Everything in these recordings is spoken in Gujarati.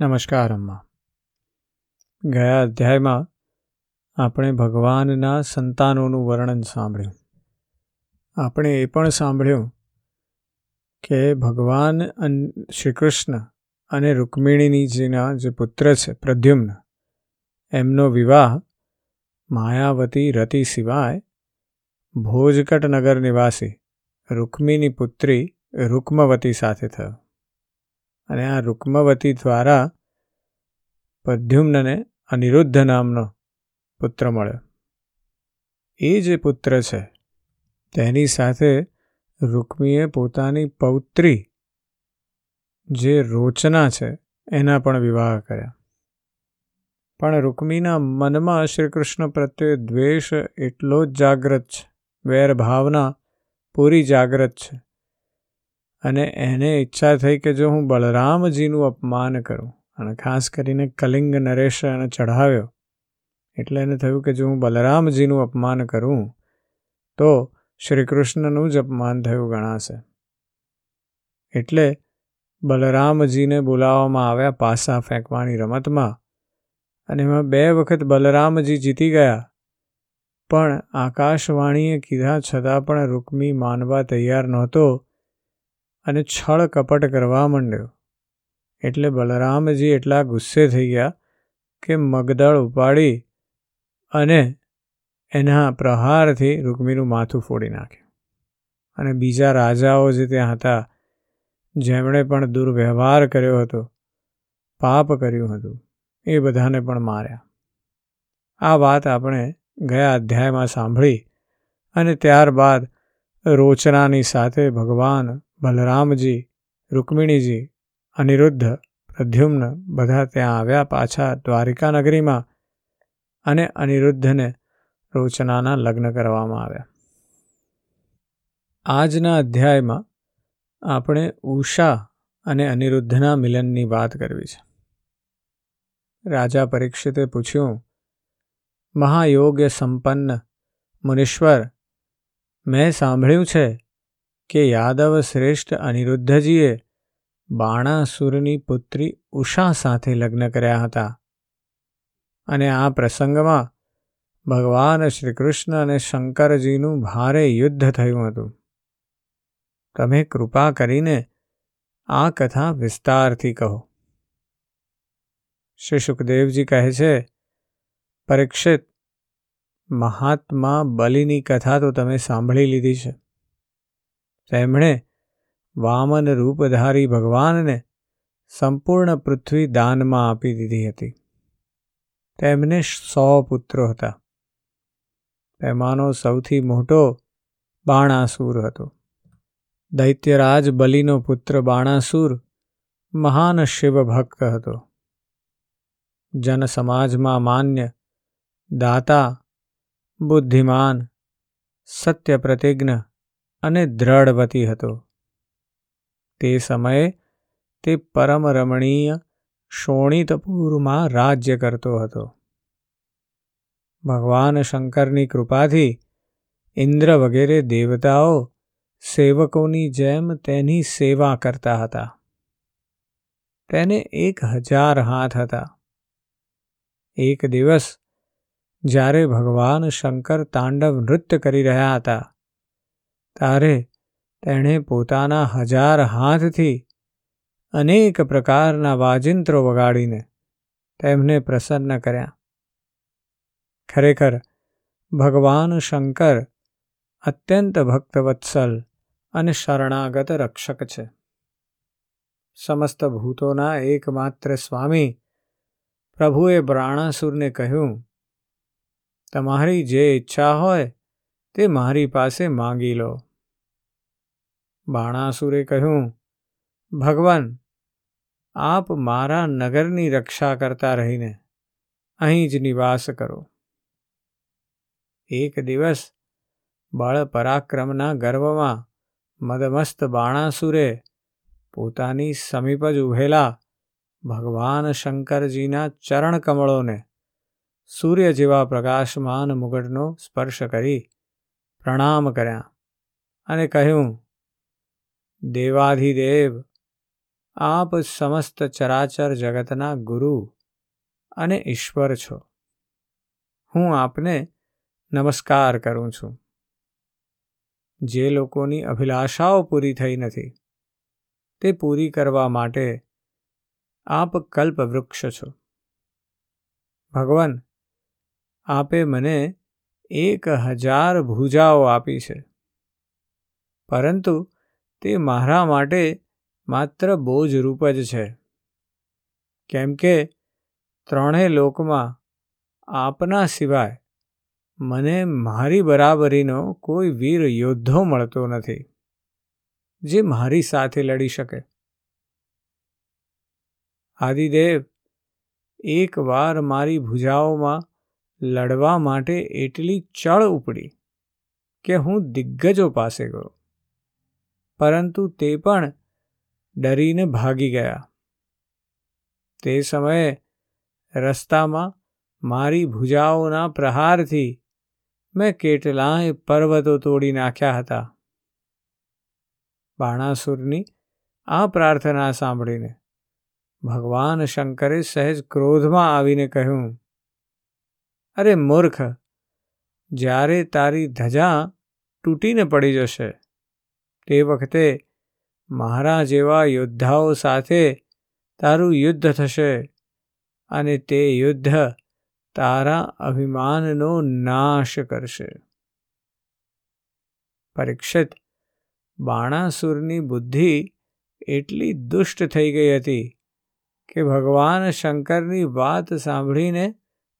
નમસ્કાર, અમ્મા. ગયા અધ્યાયમાં આપણે ભગવાનના સંતાનોનું વર્ણન સાંભળ્યું. આપણે એ પણ સાંભળ્યું કે ભગવાન શ્રી કૃષ્ણ અને રૂકમિણીજીના જે પુત્ર છે, પ્રદ્યુમ્ન, એમનો વિવાહ માયાવતી રતિ સિવાય ભોજકટ નગર નિવાસી રૂકમિની પુત્રી રૂકમવતી સાથે થયો. અને આ રૂકમવતી દ્વારા પ્રદ્યુમ્નને અનિરુદ્ધ નામનો પુત્ર મળ્યો. એ જે પુત્ર છે, તેની સાથે રૂકમીએ પોતાની પૌત્રી, જે રોચના છે, એના પણ વિવાહ કર્યા. પણ રૂકમીના મનમાં શ્રી કૃષ્ણ પ્રત્યે દ્વેષ એટલો જ જાગ્રત છે વેર ભાવના પૂરી જાગ્રત છે. અને એને ઈચ્છા થઈ કે જો હું બલરામજીનું અપમાન કરું અને ખાસ કરીને કલિંગ નરેશ એને ચઢાવ્યો, એટલે એને થયું કે જો હું બલરામજીનું અપમાન કરું, તો શ્રી કૃષ્ણનું જ અપમાન થયું ગણાશે. એટલે બલરામજીને બોલાવવામાં આવ્યા પાસા ફેંકવાની રમતમાં અને એમાં બે વખત બલરામજી જીતી ગયા, પણ આકાશવાણીએ કીધા છતાં પણ રૂકમી માનવા તૈયાર નહોતો અને છળ કપટ કરવા માંડ્યો. એટલે બલરામજી એટલા ગુસ્સે થઈ ગયા કે મગદળ ઉપાડી અને એના પ્રહારથી રૂકમીનું માથું ફોડી નાખ્યું. અને બીજા રાજાઓ જે ત્યાં હતા, જેમણે પણ દુર્વ્યવહાર કર્યો હતો, પાપ કર્યું હતું, એ બધાને પણ માર્યા. આ વાત આપણે ગયા અધ્યાયમાં સાંભળી અને ત્યારબાદ રોચનાની સાથે ભગવાન બલરામજી રૂકમિણીજી અનિરુદ્ધ, પ્રદ્યુમ્ન બધા ત્યાં આવ્યા પાછા દ્વારિકા નગરીમાં અને અનિરુદ્ધને રોચનાના લગ્ન કરવામાં આવ્યા. આજના અધ્યાયમાં આપણે ઉષા અને અનિરુદ્ધના મિલનની વાત કરવી છે. રાજા પરીક્ષિતે પૂછ્યું, મહાયોગ્ય સંપન્ન મુનીશ્વર, મેં સાંભળ્યું છે કે યાદવ શ્રેષ્ઠ અનિરુદ્ધજીએ બાણાસુરની પુત્રી ઉષા સાથે લગ્ન કર્યા હતા. અને આ પ્રસંગમાં ભગવાન શ્રી કૃષ્ણ અને શંકરજીનું ભારે યુદ્ધ થયું હતું. તમે કૃપા કરીને આ કથા વિસ્તારથી કહો. શ્રી સુખદેવજી કહે છે, પરીક્ષિત, મહાત્મા બલિની કથા તો તમે સાંભળી લીધી છે. તેમણે વામન રૂપધારી ભગવાનને સંપૂર્ણ પૃથ્વી દાનમાં આપી દીધી હતી. તેમને સો પુત્રો હતા. તેમાંનો સૌથી મોટો બાણાસુર હતો. દૈત્યરાજ બલિનો પુત્ર બાણાસુર મહાન શિવ ભક્ત હતો. જન સમાજમાં માન્ય, દાતા, બુદ્ધિમાન સત્ય પ્રતિજ્ઞ અને દ્રઢવતી હતો. તે સમયે તે પરમ રમણીય શોણિતપુરમાં રાજ્ય કરતો હતો. ભગવાન શંકરની કૃપાથી ઇન્દ્ર વગેરે દેવતાઓ સેવકોની જેમ તેની સેવા કરતા હતા. તેને એક હજાર હાથ હતા. એક દિવસ જ્યારે ભગવાન શંકર તાંડવ નૃત્ય કરી રહ્યા હતા ત્યારે તેણે પોતાના હજાર હાથથી અનેક પ્રકારના વાજિંત્રો વગાડીને તેમને પ્રસન્ન કર્યા. ખરેખર, ભગવાન શંકર અત્યંત ભક્તવત્સલ અને શરણાગત રક્ષક છે. સમસ્ત ભૂતોના એકમાત્ર સ્વામી પ્રભુએ બ્રાણાસુરને કહ્યું, તમારી જે ઈચ્છા હોય તે મારી પાસે માંગી લો. બાણાસુરે કહ્યું, ભગવાન, આપ મારા નગરની રક્ષા કરતા રહીને અહીં જ નિવાસ કરો. એક દિવસ બળ પરાક્રમના ગર્વમાં મદમસ્ત બાણાસુરે પોતાની સમીપ જ ઉભેલા ભગવાન શંકરજીના ચરણ કમળોને સૂર્ય જેવા પ્રકાશમાન મુગટનો સ્પર્શ કરી પ્રણામ કર્યા અને કહ્યું દેવાધિદેવ, આપ સમસ્ત ચરાચર જગતના ગુરુ અને ઈશ્વર છો. હું આપને નમસ્કાર કરું છું. જે લોકોની અભિલાષાઓ પૂરી થઈ નથી, તે પૂરી કરવા માટે આપ કલ્પવૃક્ષ છો. ભગવાન, આપે મને એક હજાર ભૂજાઓ આપી છે. પરંતુ તે મારા માટે માત્ર બોજ રૂપ જ છે. કેમ કે ત્રણેય લોકમાં આપના સિવાય મને મારી બરાબરીનો કોઈ વીર યોદ્ધો મળતો નથી, જે મારી સાથે લડી શકે. આદિદેવ એકવાર મારી ભુજાઓમાં લડવા માટે એટલી ચળ ઉપડી કે હું દિગ્ગજો પાસે ગયો. પરંતુ તે પણ ડરીને ભાગી ગયા. તે સમયે રસ્તામાં મારી ભુજાઓના પ્રહારથી મેં કેટલાય પર્વતો તોડી નાખ્યા હતા. બાણાસુરની આ પ્રાર્થના સાંભળીને ભગવાન શંકરે સહેજ ક્રોધમાં આવીને કહ્યું, અરે મૂર્ખ, જ્યારે તારી ધજા તૂટીને પડી જશે તે વખતે મારા જેવા યોદ્ધાઓ સાથે તારું યુદ્ધ થશે અને તે યુદ્ધ તારા અભિમાનનો નાશ કરશે. પરીક્ષિત બાણાસુરની બુદ્ધિ એટલી દુષ્ટ થઈ ગઈ હતી કે ભગવાન શંકરની વાત સાંભળીને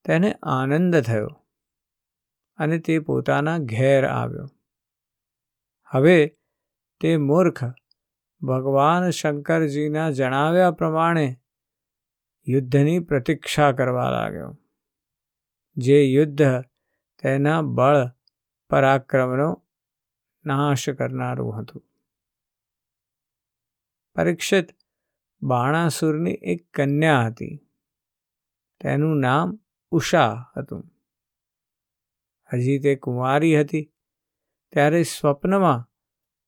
તેને આનંદ થયો અને તે પોતાના ઘેર આવ્યો. હવે તે મૂર્ખ. ભગવાન શંકરજીના જણાવ્યા પ્રમાણે યુદ્ધની પ્રતીક્ષા કરવા લાગ્યો. જે યુદ્ધ તેના બળ પરાક્રમનો નાશ કરનારું હતું. પરીક્ષિત બાણાસુરની એક કન્યા હતી. તેનું નામ ઉષા હતું. હજી તે કુંવારી હતી. ત્યારે સ્વપ્નમાં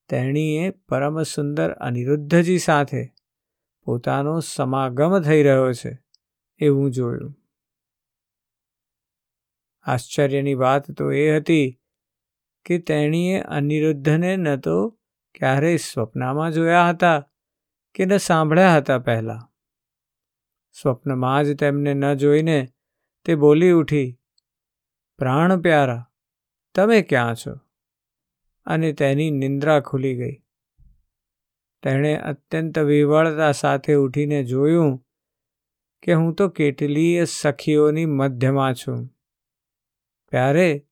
તેણીએ પરમ સુંદર અનિરુદ્ધજી સાથે પોતાનો સમાગમ થઈ રહ્યો છે એવું જોયું. આશ્ચર્યની વાત તો એ હતી કે તેણીએ અનિરુદ્ધને ન તો ક્યારેય સ્વપ્નમાં જોયા હતા કે ન સાંભળ્યા હતા પહેલાં. સ્વપ્નમાં જ તેમને ન જોઈને તે બોલી ઉઠી, પ્રાણ પ્યારા, તમે ક્યાં છો? અને તેની નિંદ્રા ખુલી ગઈ. તેણે અત્યંત વિવળતા સાથે ઉઠીને જોયું કે હું તો કેટલીય સખીઓની મધ્યમાં છું. ત્યારે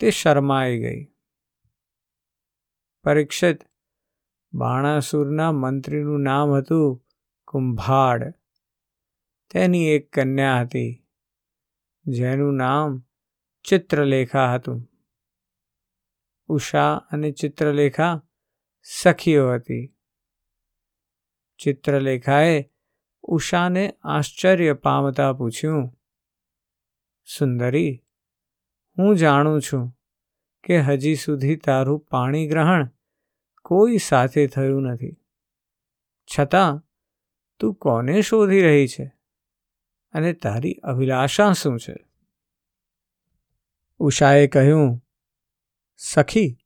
તે શરમાઈ ગઈ. પરીક્ષિત બાણાસુરના મંત્રીનું નામ હતું કુંભાડ. તેની એક કન્યા હતી, જેનું નામ ચિત્રલેખા હતું. ઉષા અને ચિત્રલેખા સખીઓ હતી. ચિત્રલેખાએ ઉષાને આશ્ચર્ય પામતા પૂછ્યું, સુંદરી, હું જાણું છું કે હજી સુધી તારું પાણી ગ્રહણ કોઈ સાથે થયું નથી. છતાં તું કોને શોધી રહી છે અને તારી અભિલાષા શું છે? ઉષાએ કહ્યું સખી,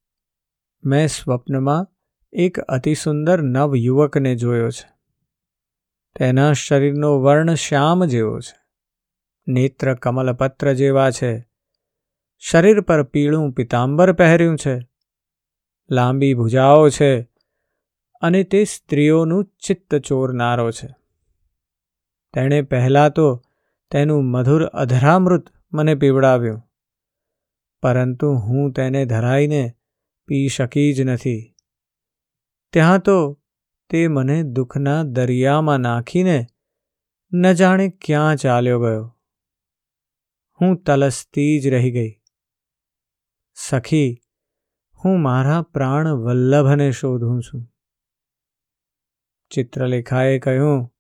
મેં સ્વપ્નમાં એક અતિસુંદર નવયુવકને જોયો છે. તેના શરીરનો વર્ણ શ્યામ જેવો છે. નેત્ર કમલપત્ર જેવા છે. શરીર પર પીળું પિતાંબર પહેર્યું છે. લાંબી ભુજાઓ છે અને તે સ્ત્રીઓનું ચિત્ત ચોરનારો છે. તેણે પહેલાં તો તેનું મધુર અધરામૃત મને પીવડાવ્યું. પરંતુ હું તેને ધરાઈને પી શકી જ નથી. ત્યાં તો તે મને દુઃખના દરિયામાં નાખીને ન જાણે ક્યાં ચાલ્યો ગયો. હું તલસતી જ રહી ગઈ. સખી, હું મારા પ્રાણ વલ્લભને શોધું છું. ચિત્રલેખાએ કહ્યું,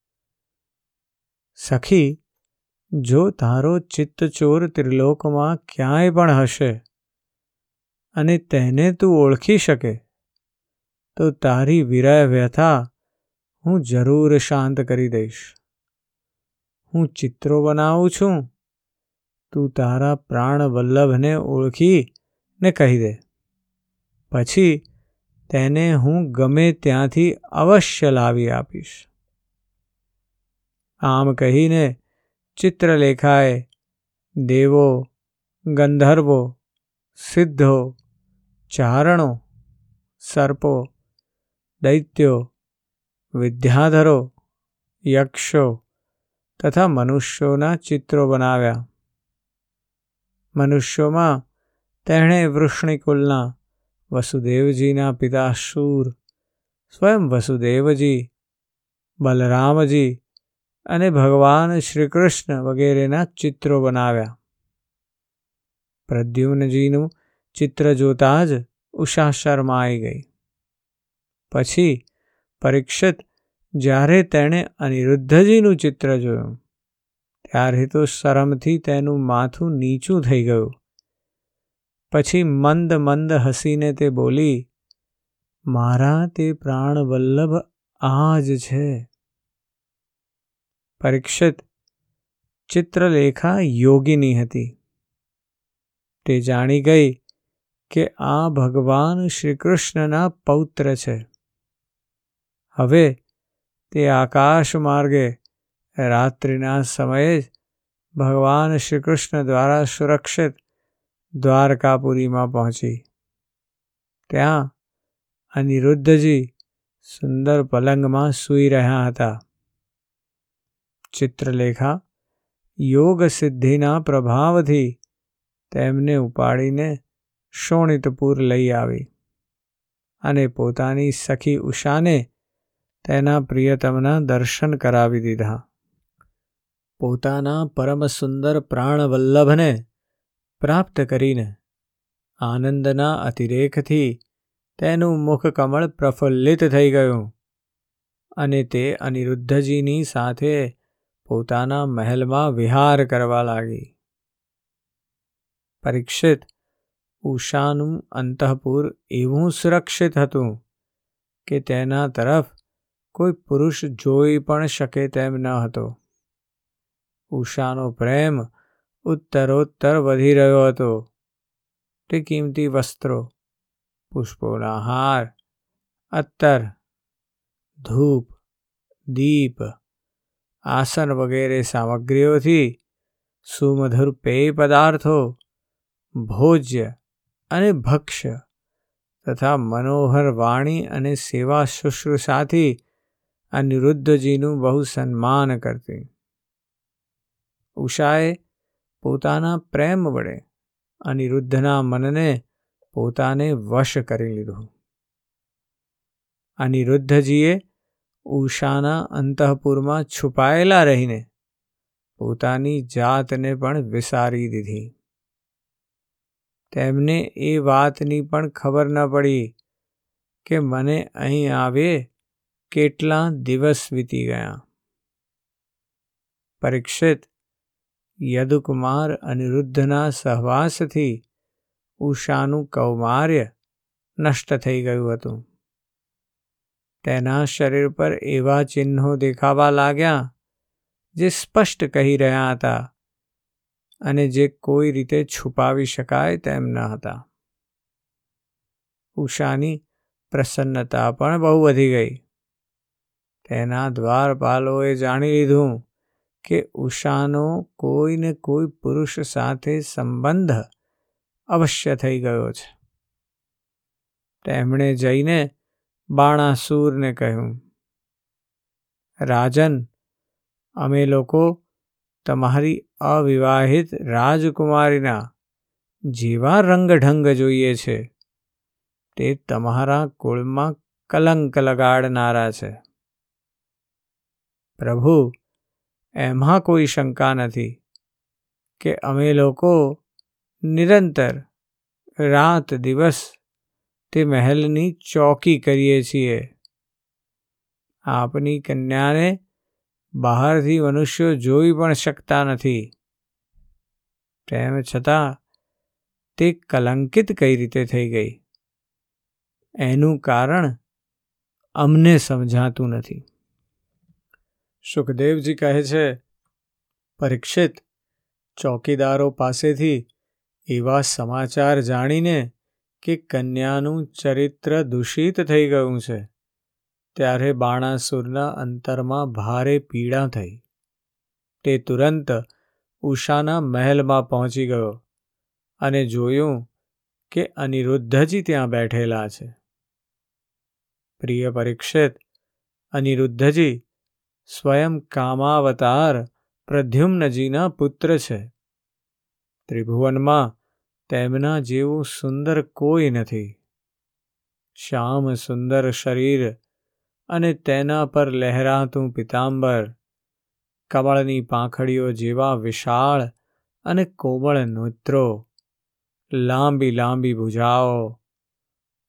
સખી જો તારો ચિત્તચોર ત્રિલોકમાં ક્યાંય પણ હશે અને તેને તું ઓળખી શકે, તો તારી વિરહ વ્યથા હું જરૂર શાંત કરી દઈશ. હું ચિત્રો બનાવું છું. તું તારા પ્રાણ વલ્લભને ઓળખી ને કહી દે. પછી તેને હું ગમે ત્યાંથી અવશ્ય લાવી આપીશ. આમ કહીને ચિત્રલેખાએ દેવો, ગંધર્વો, સિદ્ધો, ચારણો, સર્પો, દૈત્યો, વિદ્યાધરો, યક્ષો તથા મનુષ્યોના ચિત્રો બનાવ્યા. મનુષ્યોમાં તેણે વૃષ્ણિકુલના વસુદેવજીના પિતા શૂર, સ્વયં વસુદેવજી, બલરામજી અને ભગવાન શ્રી કૃષ્ણ વગેરેના ચિત્રો બનાવ્યા. પ્રદ્યુમ્નજીનું ચિત્ર જોતા જ ઉષા શર્માઈ ગઈ. પછી પરીક્ષિત જ્યારે તેણે અનિરુદ્ધજીનું ચિત્ર જોયું ત્યારે તો શરમથી તેનું માથું નીચું થઈ ગયું. પછી મંદ મંદ હસીને તે બોલી, મારા તે પ્રાણવલ્લભ આ જ છે. પરીક્ષિત ચિત્રલેખા યોગીની હતી. તે જાણી ગઈ કે આ ભગવાન શ્રી કૃષ્ણના પૌત્ર છે. હવે તે આકાશ માર્ગે રાત્રિના સમયે જ ભગવાન શ્રી કૃષ્ણ દ્વારા સુરક્ષિત દ્વારકાપુરીમાં પહોંચી. ત્યાં અનિરુદ્ધજી સુંદર પલંગમાં સૂઈ રહ્યા હતા. ચિત્રલેખા યોગ સિદ્ધિના પ્રભાવથી તેમને ઉપાડીને શોણિતપુર લઈ આવી અને પોતાની સખી ઉષાને તેના પ્રિયતમના દર્શન કરાવી દીધા. પોતાના પરમ સુંદર પ્રાણવલ્લભને પ્રાપ્ત કરીને આનંદના અતિરેકથી તેનું મુખકમળ પ્રફુલ્લિત થઈ ગયું અને તે અનિરુદ્ધજીની સાથે પોતાના મહેલમાં વિહાર કરવા લાગી. પરીક્ષિત ઉષાનું અંતઃપુર એવું સુરક્ષિત હતું કે તેના તરફ કોઈ પુરુષ જોઈ પણ શકે તેમ ન હતો. ઉષાનો પ્રેમ ઉત્તરોત્તર વધી રહ્યો હતો. તે કિંમતી વસ્ત્રો, પુષ્પોના હાર, અત્તર, ધૂપ, દીપ આસન વગેરે સામગ્રીઓથી સુમધુર પેય પદાર્થો, ભોજ્ય અને ભક્ષ્ય તથા મનોહર વાણી અને સેવા શુશ્રુષાથી અનિરુદ્ધજીનું બહુ સન્માન કરતી. ઉષાએ પોતાના પ્રેમ વડે અનિરુદ્ધના મનને પોતાને વશ કરી લીધું. અનિરુદ્ધજીએ ઉષાના અંતઃપુરમાં છુપાયેલા રહીને પોતાની જાતને પણ વિસારી દીધી. તેમને એ વાતની પણ ખબર ન પડી કે મને અહીં આવે કેટલા દિવસ વીતી ગયા. પરીક્ષિત યદુકુમાર અનિરુદ્ધના સહવાસથી ઉષાનું કૌમાર્ય નષ્ટ થઈ ગયું હતું. તેના શરીર પર એવા ચિહ્નો દેખાવા લાગ્યા, જે સ્પષ્ટ કહી રહ્યા હતા અને જે કોઈ રીતે છુપાવી શકાય તેમ ન હતા. ઉષાની પ્રસન્નતા પણ બહુ વધી ગઈ. તેના દ્વારપાલોએ જાણી લીધું કે ઉષાનો કોઈને કોઈ પુરુષ સાથે સંબંધ અવશ્ય થઈ ગયો છે. તેમણે જઈને બાણાસુરને કહ્યું, રાજન, અમે લોકો તમારી અવિવાહિત રાજકુમારીના જેવા રંગઢંગ જોઈએ છે. તે તમારા કુળમાં કલંક લગાડનારા છે. પ્રભુ, એમાં કોઈ શંકા નથી કે અમે લોકો નિરંતર રાત દિવસ તે મહેલની ચોકી કરીએ છીએ. આપની કન્યાને બહારથી મનુષ્યો જોઈ પણ શકતા નથી. તેમ છતાં, તે કલંકિત કઈ રીતે થઈ ગઈ? એનું કારણ અમને સમજાતું નથી. સુખદેવજી કહે છે, પરીક્ષિત ચોકીદારો પાસેથી એવા સમાચાર જાણીને કે કન્યાનું ચરિત્ર દૂષિત થઈ ગયું છે, ત્યારે બાણાસુરના અંતરમાં ભારે પીડા થઈ. તે તુરંત ઉષાના મહેલમાં પહોંચી ગયો અને જોયું કે અનિરુદ્ધજી ત્યાં બેઠેલા છે. પ્રિય પરીક્ષિત, અનિરુદ્ધજી સ્વયં કામાવતાર પ્રદ્યુમ્નજીના પુત્ર છે. ત્રિભુવનમાં તેમના જેવું સુંદર કોઈ નથી. શ્યામ સુંદર શરીર અને તેના પર લહેરાતું પિતાંબર, કમળની પાંખડીઓ જેવા વિશાળ અને કોમળ નોત્રો, લાંબી લાંબી ભુજાઓ,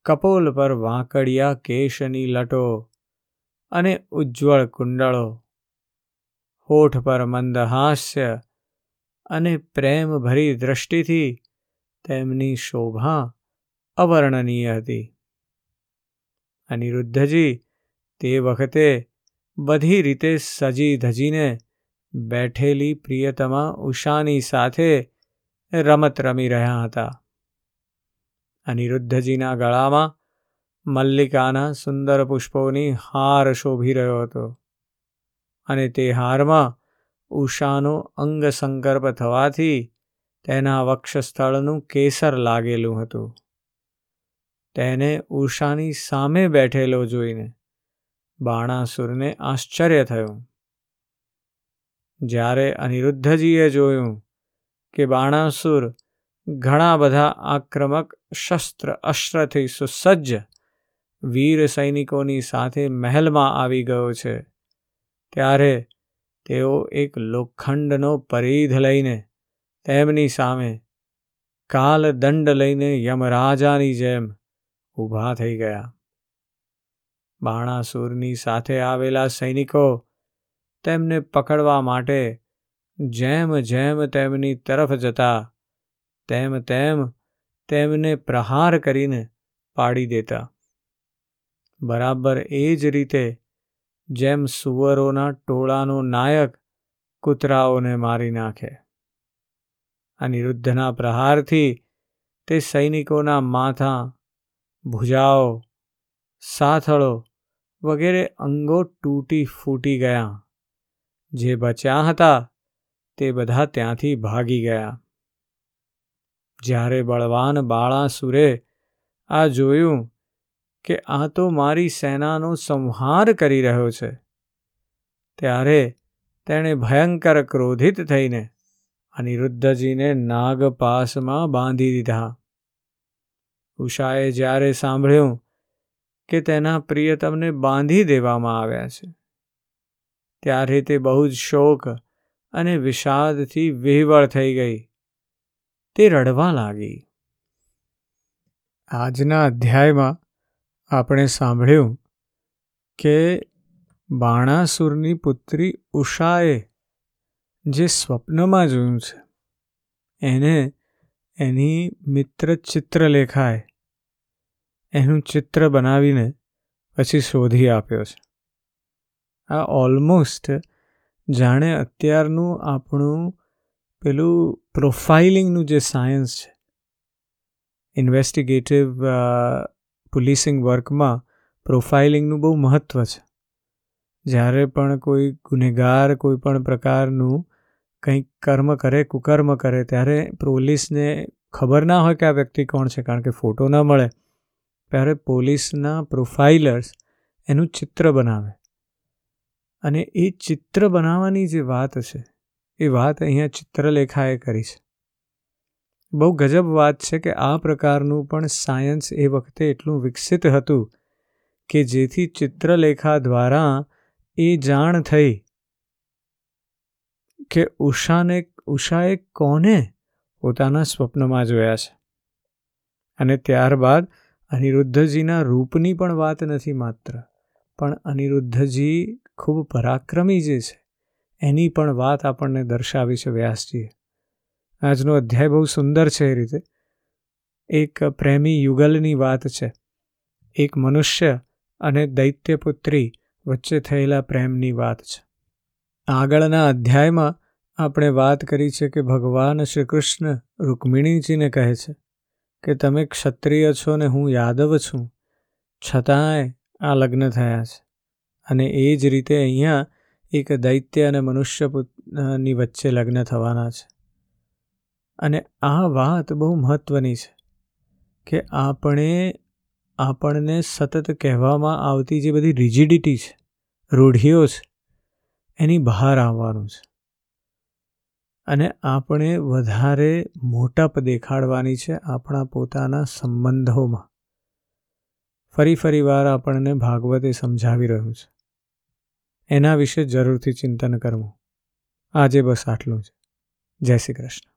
કપોલ પર વાંકડિયા કેશની લટો અને ઉજ્જવળ કુંડળો, હોઠ પર મંદહાસ્ય અને પ્રેમભરી દ્રષ્ટિથી તેમની શોભા અવર્ણનીય હતી. અનિરુદ્ધજી તે વખતે બધી રીતે સજી ધજીને બેઠેલી પ્રિયતમા ઉષાની સાથે રમત રમી રહ્યા હતા. અનિરુદ્ધજીના ગળામાં મલ્લિકાના સુંદર પુષ્પોની હાર શોભી રહ્યો હતો. અને તે હારમાં ઉષાનો અંગ સંકર્પ થવાથી તેના વક્ષસ્થળનું કેસર લાગેલું હતું. તેને ઉષાની સામે બેઠેલો જોઈને બાણાસુરને આશ્ચર્ય થયું. જ્યારે અનિરુદ્ધજીએ જોયું કે બાણાસુર ઘણા બધા આક્રમક શસ્ત્ર અસ્ત્રથી સુસજ્જ વીર સૈનિકોની સાથે મહેલમાં આવી ગયો છે, ત્યારે તેઓ એક લોખંડનો પરિધ લઈને તેમની સામે કાલ દંડ લઈને યમરાજાની જેમ ઊભા થઈ ગયા. બાણાસુરની સાથે આવેલા સૈનિકો તેમને પકડવા માટે જેમ જેમ તેમની તરફ જતા, તેમ તેમ તેમને પ્રહાર કરીને પાડી દેતા. બરાબર એ જ રીતે જેમ સુવરોના ટોળાનો નાયક કૂતરાઓને મારી નાખે. અનિરુદ્ધના પ્રહારથી તે સૈનિકોના માથા, ભુજાઓ, સાથળો વગેરે અંગો તૂટી ફૂટી ગયા. જે બચ્યા હતા તે બધા ત્યાંથી ભાગી ગયા. જ્યારે બળવાન બાળાસુરે આ જોયું કે આ તો મારી સેનાનો સંહાર કરી રહ્યો છે, ત્યારે તેણે ભયંકર ક્રોધિત થઈને અનિરુદ્ધજીને નાગપાસમાં બાંધી દીધા. ઉષાએ જ્યારે સાંભળ્યું કે તેના પ્રિયતમને બાંધી દેવામાં આવ્યા છે, ત્યારે તે બહુ જ શોક અને વિષાદથી વિહવળ થઈ ગઈ. તે રડવા લાગી. આજના અધ્યાયમાં આપણે સાંભળ્યું કે બાણાસુરની પુત્રી ઉષાએ જે સ્વપ્નમાં જોયું છે. એને એની મિત્ર ચિત્રલેખાએ એનું ચિત્ર બનાવીને પછી શોધી આપ્યો છે. આ ઓલમોસ્ટ જાણે અત્યારનું આપણું પેલું પ્રોફાઇલિંગનું જે સાયન્સ છે. ઇન્વેસ્ટિગેટિવ પોલીસિંગ વર્કમાં પ્રોફાઇલિંગનું બહુ મહત્ત્વ છે. જ્યારે પણ કોઈ ગુનેગાર કોઈ પણ પ્રકારનું કંઈક કર્મ કરે, કુકર્મ કરે, ત્યારે પોલીસને ખબર ના હોય કે આ વ્યક્તિ કોણ છે, કારણ કે ફોટો ન મળે, ત્યારે પોલીસના પ્રોફાઇલર્સ એનું ચિત્ર બનાવે. અને એ ચિત્ર બનાવવાની જે વાત છે, એ વાત અહીંયા ચિત્રલેખાએ કરી છે. બહુ ગજબ વાત છે કે આ પ્રકારનું પણ સાયન્સ એ વખતે એટલું વિકસિત હતું કે જેથી ચિત્રલેખા દ્વારા એ જાણ થઈ કે ઉષાને, ઉષાએ કોને પોતાના સ્વપ્નમાં જોયા છે? અને ત્યારબાદ અનિરુદ્ધજીના રૂપની પણ વાત નથી માત્ર, પણ અનિરુદ્ધજી ખૂબ પરાક્રમી જે છે, એની પણ વાત આપણને દર્શાવી છે વ્યાસજીએ. આજનો અધ્યાય બહુ સુંદર છે એ રીતે. એક પ્રેમી યુગલની વાત છે. એક મનુષ્ય અને દૈત્યપુત્રી વચ્ચે થયેલા પ્રેમની વાત છે. આગળના અધ્યાયમાં આપણે વાત કરી છે કે ભગવાન શ્રી કૃષ્ણ રૂકમિણીજીને કહે છે કે તમે ક્ષત્રિય છો ને હું યાદવ છું. છતાંય આ લગ્ન થયા છે. અને એ જ રીતે અહીંયા એક દૈત્ય અને મનુષ્યની વચ્ચે લગ્ન થવાના છે. અને આ વાત બહુ મહત્વની છે કે આપણે આપણને સતત કહેવામાં આવતી જે બધી રિજિડિટી છે, રૂઢિઓ છે એની બહાર આવવાનું છે. અને આપણે વધારે મોટાપ દેખાડવાની છે આપણા પોતાના સંબંધોમાં. ફરી ફરી વાર આપણને ભાગવતે સમજાવી રહ્યું છે. એના વિશે જરૂરથી ચિંતન કરવું. આજે બસ આટલું જ. જય શ્રી કૃષ્ણ.